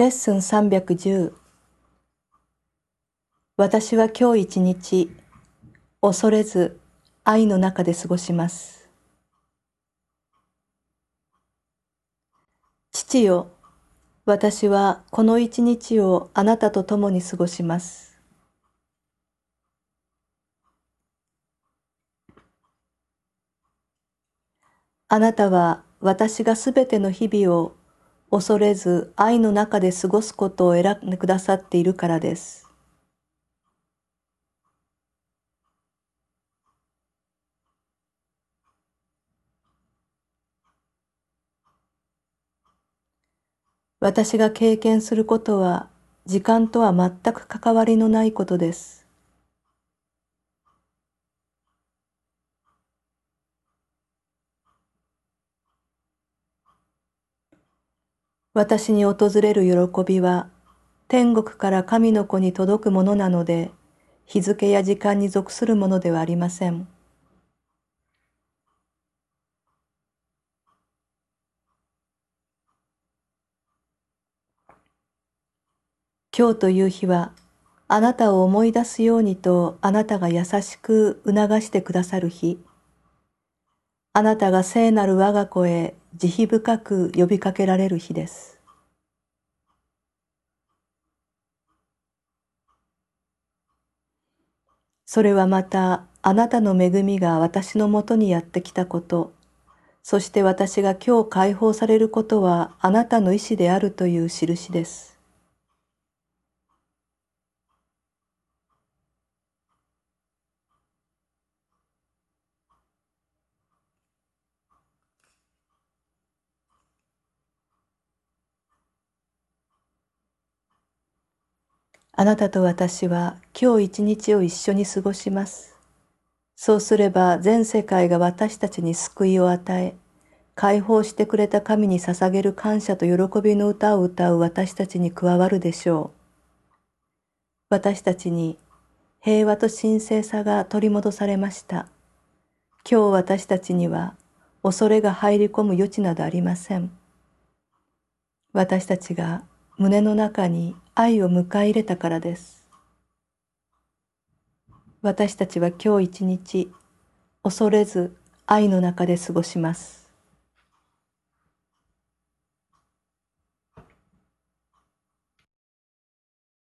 レッスン310私は今日一日恐れず愛の中で過ごします。父よ私はこの一日をあなたと共に過ごします。あなたは私がすべての日々を恐れず愛の中で過ごすことを選んでくださっているからです。私が経験することは時間とは全く関わりのないことです。私に訪れる喜びは天国から神の子に届くものなので日付や時間に属するものではありません。今日という日はあなたを思い出すようにとあなたが優しく促してくださる日。あなたが聖なる我が子へ慈悲深く呼びかけられる日です。それはまたあなたの恵みが私のもとにやってきたこと、そして私が今日解放されることはあなたの意志であるという印です。あなたと私は今日一日を一緒に過ごします。そうすれば全世界が私たちに救いを与え、解放してくれた神に捧げる感謝と喜びの歌を歌う私たちに加わるでしょう。私たちに平和と神聖さが取り戻されました。今日私たちには恐れが入り込む余地などありません。私たちが胸の中に愛を迎え入れたからです。私たちは今日一日恐れず愛の中で過ごします。